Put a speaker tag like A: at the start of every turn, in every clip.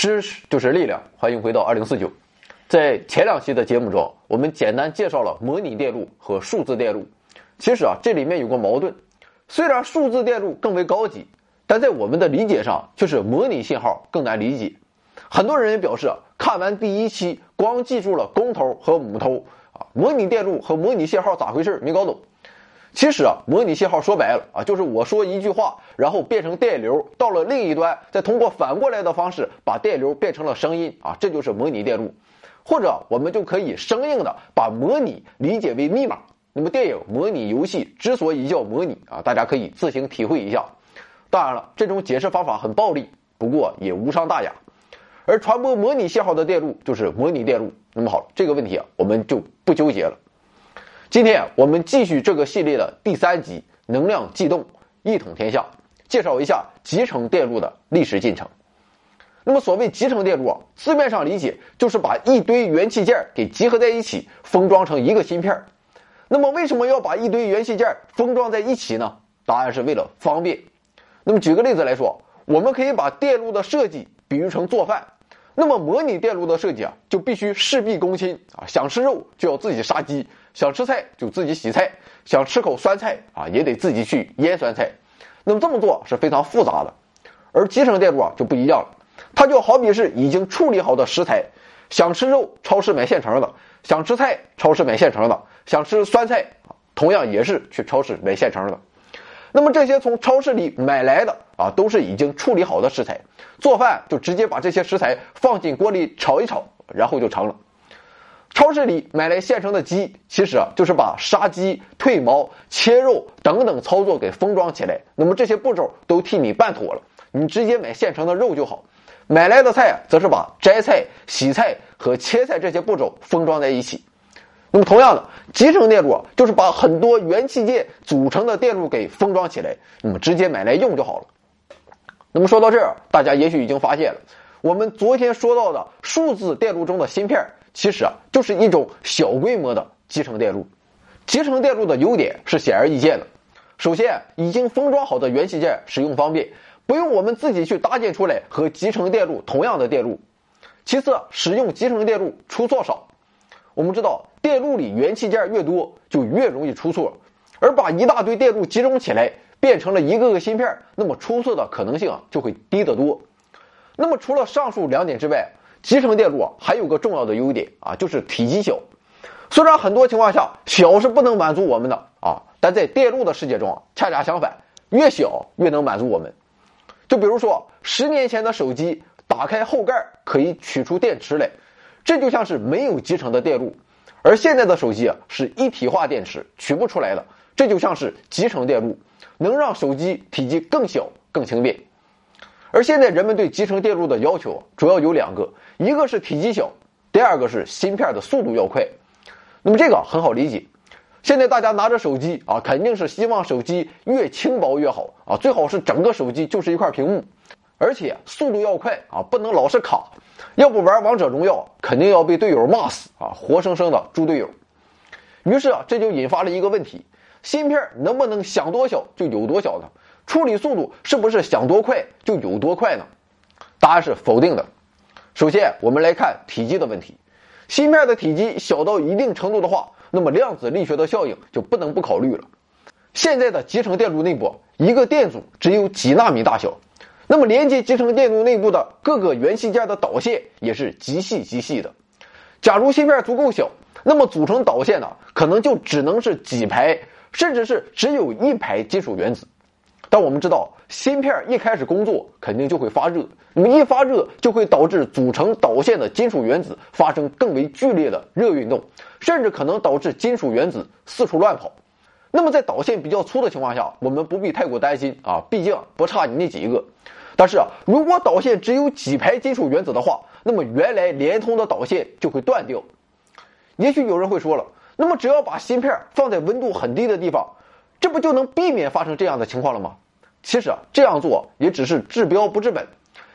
A: 知识就是力量，欢迎回到二零四九。在前两期的节目中，我们简单介绍了模拟电路和数字电路。其实啊，这里面有个矛盾，虽然数字电路更为高级，但在我们的理解上却是模拟信号更难理解。很多人也表示，看完第一期光记住了公头和母头啊，模拟电路和模拟信号咋回事没搞懂。其实啊，模拟信号说白了啊，就是我说一句话，然后变成电流，到了另一端，再通过反过来的方式把电流变成了声音啊，这就是模拟电路。或者我们就可以生硬的把模拟理解为密码。那么电影模拟游戏之所以叫模拟啊，大家可以自行体会一下。当然了，这种解释方法很暴力，不过也无伤大雅。而传播模拟信号的电路就是模拟电路。那么好，这个问题啊，我们就不纠结了。今天我们继续这个系列的第三集《能量悸动，一统天下》，介绍一下集成电路的历史进程。那么所谓集成电路啊，字面上理解就是把一堆元器件给集合在一起，封装成一个芯片。那么为什么要把一堆元器件封装在一起呢？答案是为了方便。那么举个例子来说，我们可以把电路的设计比喻成做饭。那么模拟电路的设计啊，就必须事必躬亲啊，想吃肉就要自己杀鸡。想吃菜就自己洗菜，想吃口酸菜啊，也得自己去腌酸菜。那么这么做是非常复杂的，而集成电路啊就不一样了，它就好比是已经处理好的食材，想吃肉，超市买现成的；想吃菜，超市买现成的；想吃酸菜，同样也是去超市买现成的。那么这些从超市里买来的啊，都是已经处理好的食材，做饭就直接把这些食材放进锅里炒一炒，然后就成了。超市里买来现成的鸡，其实啊就是把杀鸡、褪毛、切肉等等操作给封装起来。那么这些步骤都替你办妥了，你直接买现成的肉就好。买来的菜则是把摘菜、洗菜和切菜这些步骤封装在一起。那么同样的，集成电路就是把很多元器件组成的电路给封装起来，那么直接买来用就好了。那么说到这儿，大家也许已经发现了，我们昨天说到的数字电路中的芯片。其实啊，就是一种小规模的集成电路。集成电路的优点是显而易见的。首先，已经封装好的元器件使用方便，不用我们自己去搭建出来和集成电路同样的电路。其次，使用集成电路出错少。我们知道，电路里元器件越多，就越容易出错。而把一大堆电路集中起来，变成了一个个芯片，那么出错的可能性就会低得多。那么，除了上述两点之外，集成电路啊，还有个重要的优点啊，就是体积小。虽然很多情况下小是不能满足我们的啊，但在电路的世界中啊，恰恰相反，越小越能满足我们。就比如说十年前的手机，打开后盖可以取出电池来，这就像是没有集成的电路；而现在的手机啊，是一体化电池，取不出来的，这就像是集成电路，能让手机体积更小、更轻便。而现在人们对集成电路的要求主要有两个，一个是体积小，第二个是芯片的速度要快。那么这个很好理解，现在大家拿着手机啊，肯定是希望手机越轻薄越好啊，最好是整个手机就是一块屏幕，而且速度要快啊，不能老是卡，要不玩王者荣耀肯定要被队友骂死啊，活生生的猪队友。于是啊，这就引发了一个问题：芯片能不能想多小就有多小呢？处理速度是不是想多快就有多快呢？答案是否定的。首先，我们来看体积的问题。芯片的体积小到一定程度的话，那么量子力学的效应就不能不考虑了。现在的集成电路内部，一个电阻只有几纳米大小，那么连接集成电路内部的各个元器件的导线也是极细极细的。假如芯片足够小，那么组成导线呢，可能就只能是几排，甚至是只有一排金属原子。但我们知道，芯片一开始工作肯定就会发热，那么一发热就会导致组成导线的金属原子发生更为剧烈的热运动，甚至可能导致金属原子四处乱跑。那么在导线比较粗的情况下，我们不必太过担心啊，毕竟不差你那几个。但是啊，如果导线只有几排金属原子的话，那么原来连通的导线就会断掉。也许有人会说了，那么只要把芯片放在温度很低的地方。这不就能避免发生这样的情况了吗？其实啊，这样做也只是治标不治本，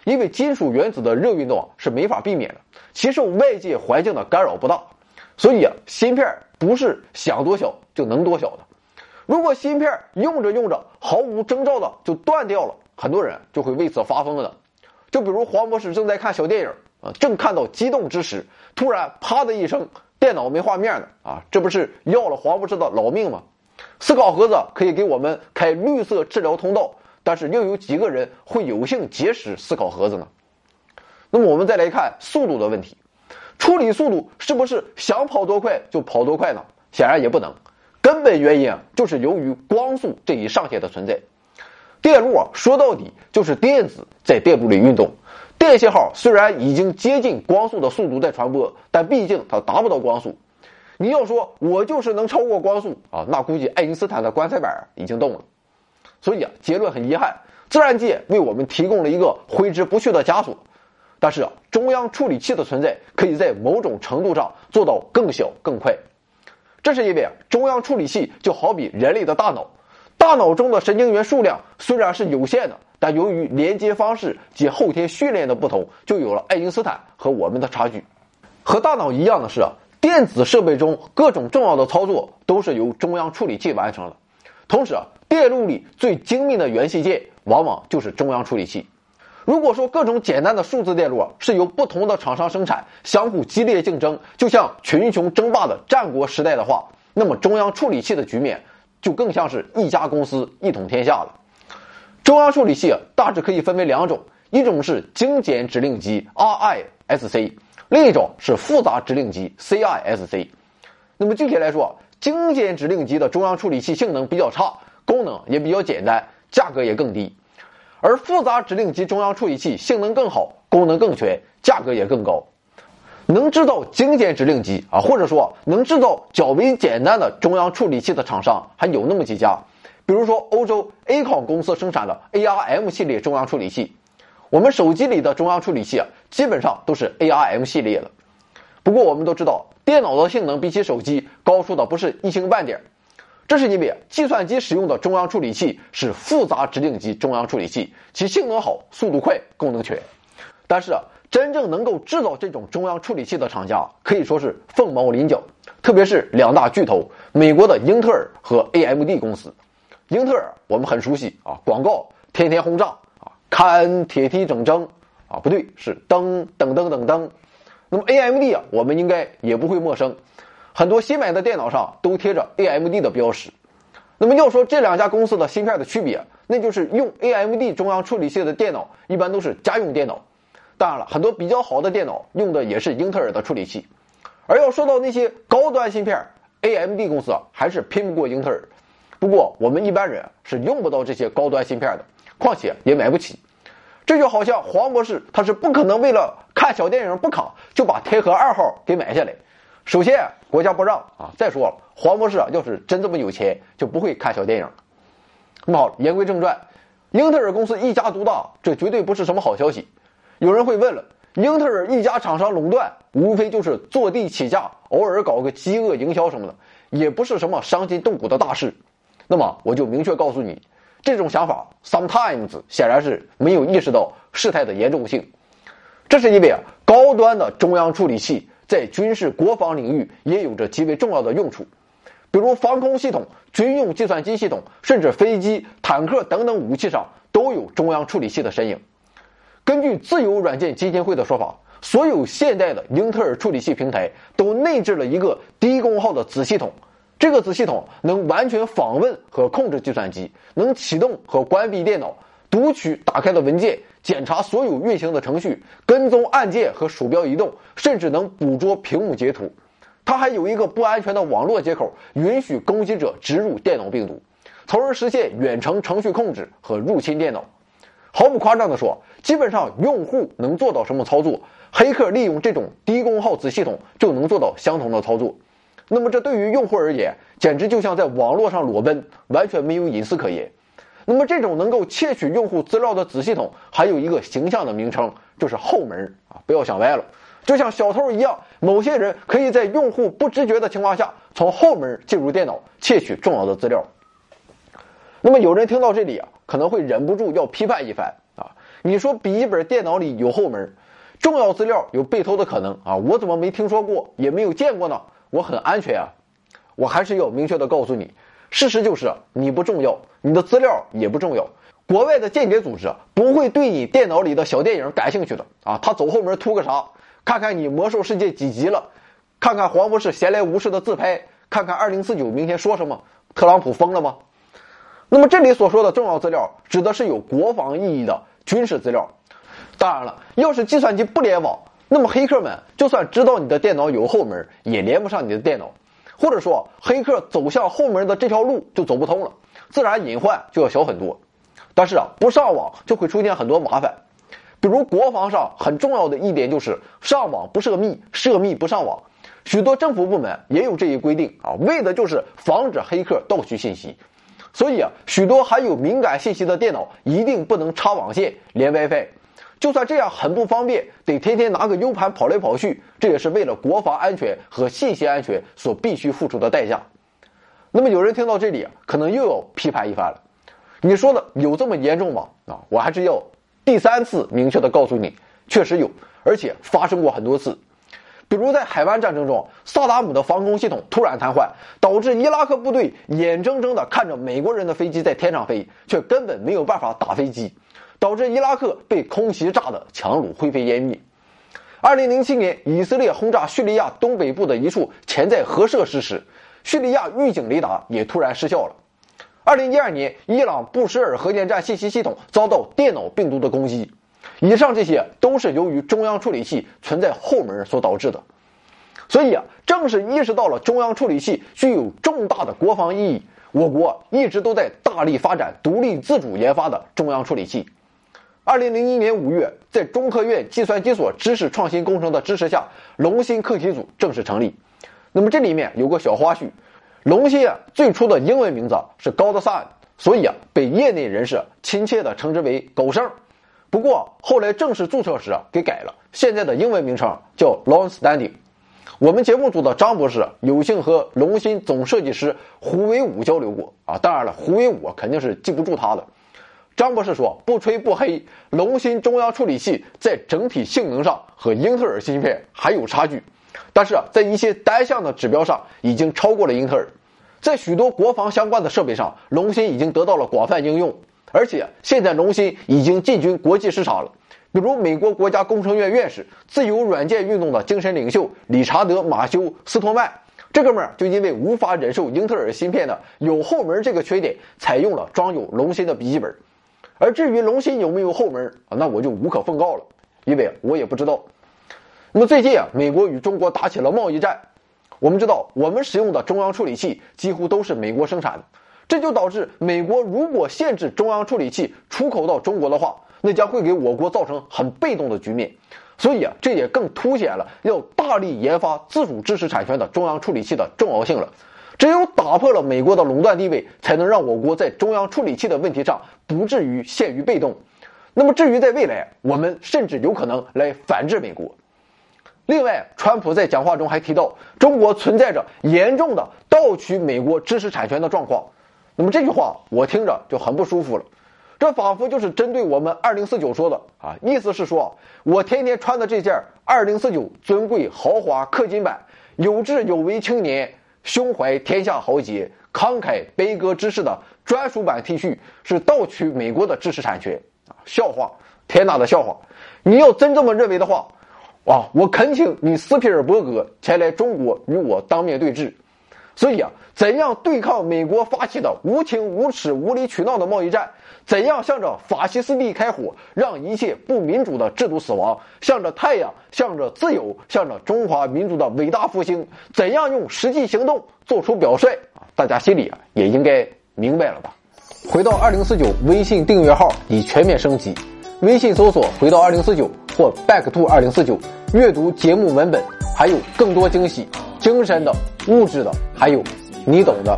A: 因为金属原子的热运动啊是没法避免的，其受外界环境的干扰不大，所以啊，芯片不是想多小就能多小的。如果芯片用着用着毫无征兆的就断掉了，很多人就会为此发疯的。就比如黄博士正在看小电影啊，正看到激动之时，突然啪的一声，电脑没画面了啊，这不是要了黄博士的老命吗？思考盒子可以给我们开绿色治疗通道，但是又有几个人会有幸结识思考盒子呢？那么我们再来看速度的问题，处理速度是不是想跑多快就跑多快呢？显然也不能，根本原因啊就是由于光速这一上限的存在。电路啊说到底就是电子在电路里运动，电信号虽然已经接近光速的速度在传播，但毕竟它达不到光速。你要说我就是能超过光速啊，那估计爱因斯坦的棺材板已经动了。所以啊，结论很遗憾，自然界为我们提供了一个挥之不去的枷锁。但是啊，中央处理器的存在可以在某种程度上做到更小更快。这是因为啊，中央处理器就好比人类的大脑，大脑中的神经元数量虽然是有限的，但由于连接方式及后天训练的不同，就有了爱因斯坦和我们的差距。和大脑一样的是啊，电子设备中各种重要的操作都是由中央处理器完成的。同时啊，电路里最精密的元器件往往就是中央处理器。如果说各种简单的数字电路是由不同的厂商生产，相互激烈竞争，就像群雄争霸的战国时代的话，那么中央处理器的局面就更像是一家公司一统天下了。中央处理器大致可以分为两种，一种是精简指令集 （RISC），另一种是复杂指令集 （CISC）。那么具体来说，精简指令集的中央处理器性能比较差，功能也比较简单，价格也更低。而复杂指令集中央处理器性能更好，功能更全，价格也更高。能制造精简指令集啊，或者说能制造较为简单的中央处理器的厂商还有那么几家，比如说欧洲 A 款公司生产的 ARM 系列中央处理器。我们手机里的中央处理器啊，基本上都是 ARM 系列的。不过我们都知道，电脑的性能比起手机高出的不是一星半点。这是因为计算机使用的中央处理器是复杂指令集中央处理器，其性能好、速度快、功能全。但是啊，真正能够制造这种中央处理器的厂家可以说是凤毛麟角，特别是两大巨头——美国的英特尔和 AMD 公司。英特尔我们很熟悉啊，广告天天轰炸，看铁蹄铮铮啊，不对，是噔噔噔噔噔。那么 AMD 啊，我们应该也不会陌生。很多新买的电脑上都贴着 AMD 的标识。那么要说这两家公司的芯片的区别，那就是用 AMD 中央处理器的电脑一般都是家用电脑。当然了，很多比较好的电脑用的也是英特尔的处理器。而要说到那些高端芯片，AMD 公司啊还是拼不过英特尔。不过我们一般人是用不到这些高端芯片的，况且也买不起。这就好像黄博士他是不可能为了看小电影不卡就把天河二号给买下来。首先，国家不让啊！再说了，黄博士啊，要是真这么有钱，就不会看小电影。那么好，言归正传，英特尔公司一家独大，这绝对不是什么好消息。有人会问了，英特尔一家厂商垄断，无非就是坐地起价，偶尔搞个饥饿营销什么的，也不是什么伤筋动骨的大事。那么我就明确告诉你，这种想法 sometimes 显然是没有意识到事态的严重性。这是因为啊，高端的中央处理器。在军事国防领域也有着极为重要的用处，比如防空系统、军用计算机系统，甚至飞机、坦克等等武器上都有中央处理器的身影。根据自由软件基金会的说法，所有现代的英特尔处理器平台都内置了一个低功耗的子系统，这个子系统能完全访问和控制计算机，能启动和关闭电脑。读取打开的文件，检查所有运行的程序，跟踪按键和鼠标移动，甚至能捕捉屏幕截图。它还有一个不安全的网络接口，允许攻击者植入电脑病毒，从而实现远程程序控制和入侵电脑。毫不夸张地说，基本上用户能做到什么操作，黑客利用这种低功耗子系统就能做到相同的操作。那么这对于用户而言，简直就像在网络上裸奔，完全没有隐私可言。那么，这种能够窃取用户资料的子系统，还有一个形象的名称，就是后门啊！不要想歪了，就像小偷一样，某些人可以在用户不知觉的情况下，从后门进入电脑窃取重要的资料。那么，有人听到这里啊，可能会忍不住要批判一番啊！你说笔记本电脑里有后门，重要资料有被偷的可能啊？我怎么没听说过，也没有见过呢？我很安全啊！我还是要明确的告诉你。事实就是你不重要，你的资料也不重要。国外的间谍组织不会对你电脑里的小电影感兴趣的啊！他走后门图个啥？看看你魔兽世界几级了？看看黄博士闲来无事的自拍？看看二零四九明天说什么？特朗普疯了吗？那么这里所说的重要资料，指的是有国防意义的军事资料。当然了，要是计算机不联网，那么黑客们就算知道你的电脑有后门，也连不上你的电脑，或者说黑客走向后门的这条路就走不通了，自然隐患就要小很多。但是啊，不上网就会出现很多麻烦，比如国防上很重要的一点就是上网不涉密，涉密不上网。许多政府部门也有这一规定啊，为的就是防止黑客盗取信息。所以啊，许多含有敏感信息的电脑一定不能插网线连 WiFi。就算这样很不方便，得天天拿个 U 盘跑来跑去，这也是为了国防安全和信息安全所必须付出的代价。那么有人听到这里，可能又要批判一番了。你说的有这么严重吗？啊，我还是要第三次明确的告诉你，确实有，而且发生过很多次。比如在海湾战争中，萨达姆的防空系统突然瘫痪，导致伊拉克部队眼睁睁的看着美国人的飞机在天上飞，却根本没有办法打飞机，导致伊拉克被空袭炸得强弩灰飞烟灭。二零零七年，以色列轰炸叙利亚东北部的一处潜在核设施时，叙利亚预警雷达也突然失效了。二零一二年，伊朗布什尔核电站信息系统遭到电脑病毒的攻击。以上这些都是由于中央处理器存在后门所导致的。所以啊，正是意识到了中央处理器具有重大的国防意义，我国一直都在大力发展独立自主研发的中央处理器。二零零一年五月，在中科院计算机所知识创新工程的支持下，龙芯课题组正式成立。那么这里面有个小花絮。龙芯啊，最初的英文名字是 Godson，所以啊，被业内人士亲切地称之为“狗剩”。不过后来正式注册时啊，给改了，现在的英文名称叫 Longstanding。我们节目组的张博士有幸和龙芯总设计师胡伟武交流过啊，当然了，胡伟武肯定是记不住他的。张博士说：“不吹不黑，龙芯中央处理器在整体性能上和英特尔芯片还有差距。”但是啊，在一些单项的指标上已经超过了英特尔，在许多国防相关的设备上，龙芯已经得到了广泛应用，而且现在龙芯已经进军国际市场了。比如美国国家工程院院士、自由软件运动的精神领袖理查德·马修斯托曼，这哥们儿就因为无法忍受英特尔芯片的有后门这个缺点，采用了装有龙芯的笔记本。而至于龙芯有没有后门啊，那我就无可奉告了，因为我也不知道。那么最近啊，美国与中国打起了贸易战。我们知道，我们使用的中央处理器几乎都是美国生产的，这就导致美国如果限制中央处理器出口到中国的话，那将会给我国造成很被动的局面。所以啊，这也更凸显了要大力研发自主知识产权的中央处理器的重要性了。只有打破了美国的垄断地位，才能让我国在中央处理器的问题上不至于陷于被动。那么至于在未来，我们甚至有可能来反制美国。另外，川普在讲话中还提到，中国存在着严重的盗取美国知识产权的状况。那么这句话我听着就很不舒服了，这仿佛就是针对我们二零四九说的啊，意思是说我天天穿的这件二零四九尊贵豪华氪金版有志有为青年胸怀天下豪杰慷慨悲歌之士的专属版 T 恤是盗取美国的知识产权啊，笑话，天大的笑话！你要真这么认为的话。啊！我恳请你斯皮尔伯格前来中国与我当面对质。所以啊，怎样对抗美国发起的无情无耻、无理取闹的贸易战？怎样向着法西斯地开火，让一切不民主的制度死亡？向着太阳，向着自由，向着中华民族的伟大复兴？怎样用实际行动做出表率？大家心里啊也应该明白了吧？回到二零四九微信订阅号已全面升级，微信搜索“回到二零四九”或 “back to 二零四九”。阅读节目文本，还有更多惊喜，精神的、物质的，还有你懂的。